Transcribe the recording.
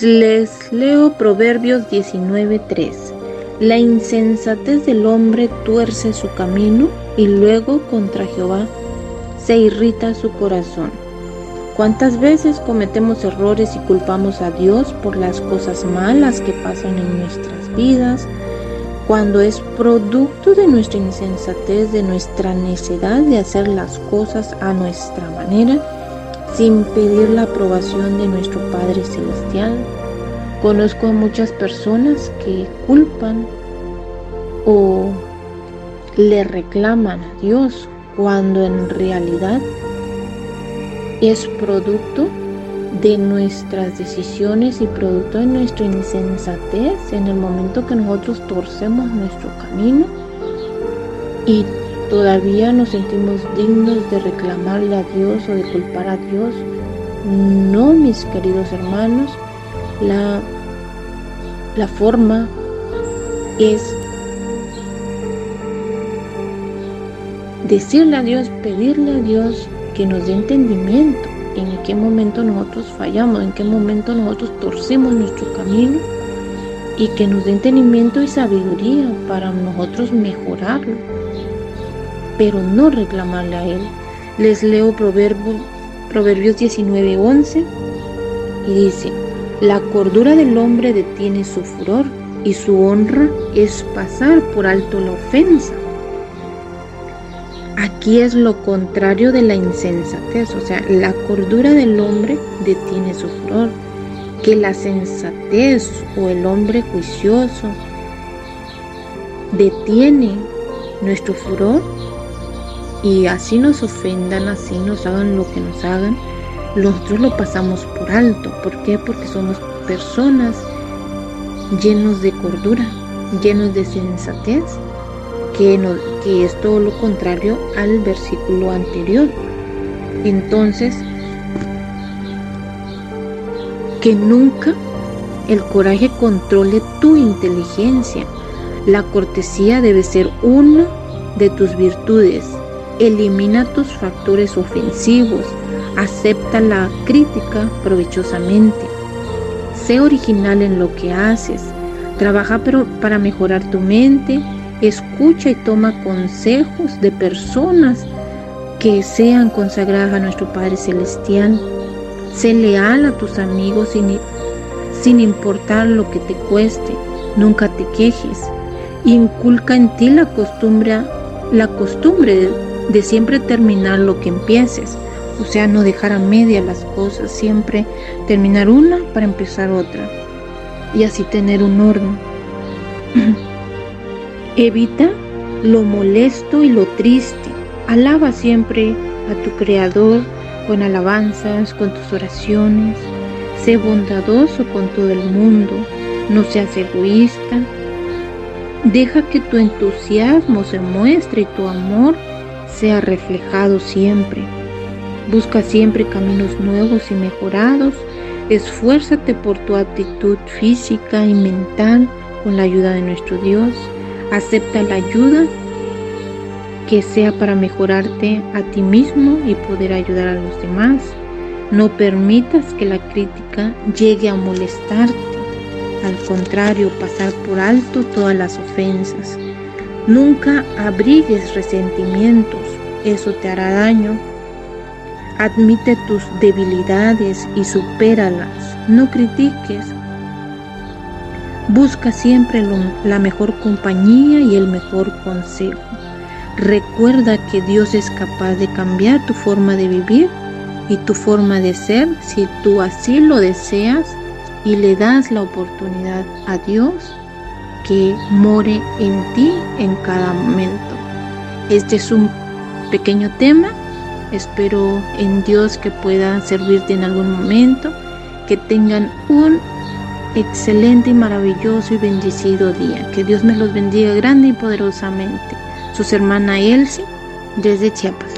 Les leo Proverbios 19:3. La insensatez del hombre tuerce su camino y luego contra Jehová se irrita su corazón. ¿Cuántas veces cometemos errores y culpamos a Dios por las cosas malas que pasan en nuestras vidas? Cuando es producto de nuestra insensatez, de nuestra necedad de hacer las cosas a nuestra manera, sin pedir la aprobación de nuestro Padre Celestial. Conozco a muchas personas que culpan o le reclaman a Dios cuando en realidad es producto de nuestras decisiones y producto de nuestra insensatez en el momento que nosotros torcemos nuestro camino y todavía nos sentimos dignos de reclamarle a Dios o de culpar a Dios. No, mis queridos hermanos, la, la forma es decirle a Dios, pedirle a Dios que nos dé entendimiento en qué momento nosotros fallamos, en qué momento nosotros torcemos nuestro camino y que nos dé entendimiento y sabiduría para nosotros mejorarlo, pero no reclamarle a Él. Les leo Proverbios, Proverbios 19:11 y dice, la cordura del hombre detiene su furor y su honra es pasar por alto la ofensa. Aquí es lo contrario de la insensatez, o sea, la cordura del hombre detiene su furor, que la sensatez o el hombre juicioso detiene nuestro furor y así nos ofendan, así nos hagan lo que nos hagan, nosotros lo pasamos por alto. ¿Por qué? Porque somos personas llenos de cordura, llenos de sensatez que, que es todo lo contrario al versículo anterior. Entonces, que nunca el coraje controle tu inteligencia. La cortesía debe ser una de tus virtudes. Elimina tus factores ofensivos. Acepta la crítica provechosamente. Sé original en lo que haces. Trabaja para mejorar tu mente escucha y toma consejos de personas que sean consagradas a nuestro Padre Celestial. Sé leal a tus amigos sin, sin importar lo que te cueste. Nunca te quejes. Inculca en ti la costumbre, la costumbre de siempre terminar lo que empieces. O sea, no dejar a media las cosas, siempre terminar una para empezar otra. Y así tener un orden. Evita lo molesto y lo triste. Alaba siempre a tu Creador con alabanzas, con tus oraciones. Sé bondadoso con todo el mundo. No seas egoísta. Deja que tu entusiasmo se muestre y tu amor sea reflejado siempre. Busca siempre caminos nuevos y mejorados. Esfuérzate por tu actitud física y mental con la ayuda de nuestro Dios. Acepta la ayuda que sea para mejorarte a ti mismo y poder ayudar a los demás. No permitas que la crítica llegue a molestarte. Al contrario, pasar por alto todas las ofensas. Nunca abrigues resentimientos, eso te hará daño. Admite tus debilidades y supéralas. No critiques, Busca siempre la mejor compañía y el mejor consejo. Recuerda que Dios es capaz de cambiar tu forma de vivir y tu forma de ser si tú así lo deseas y le das la oportunidad a Dios que more en ti en cada momento. Este es un pequeño tema. Espero en Dios que pueda servirte en algún momento, que tengan un excelente y maravilloso y bendecido día. Que Dios me los bendiga grande y poderosamente. Sus hermana Elsie desde Chiapas.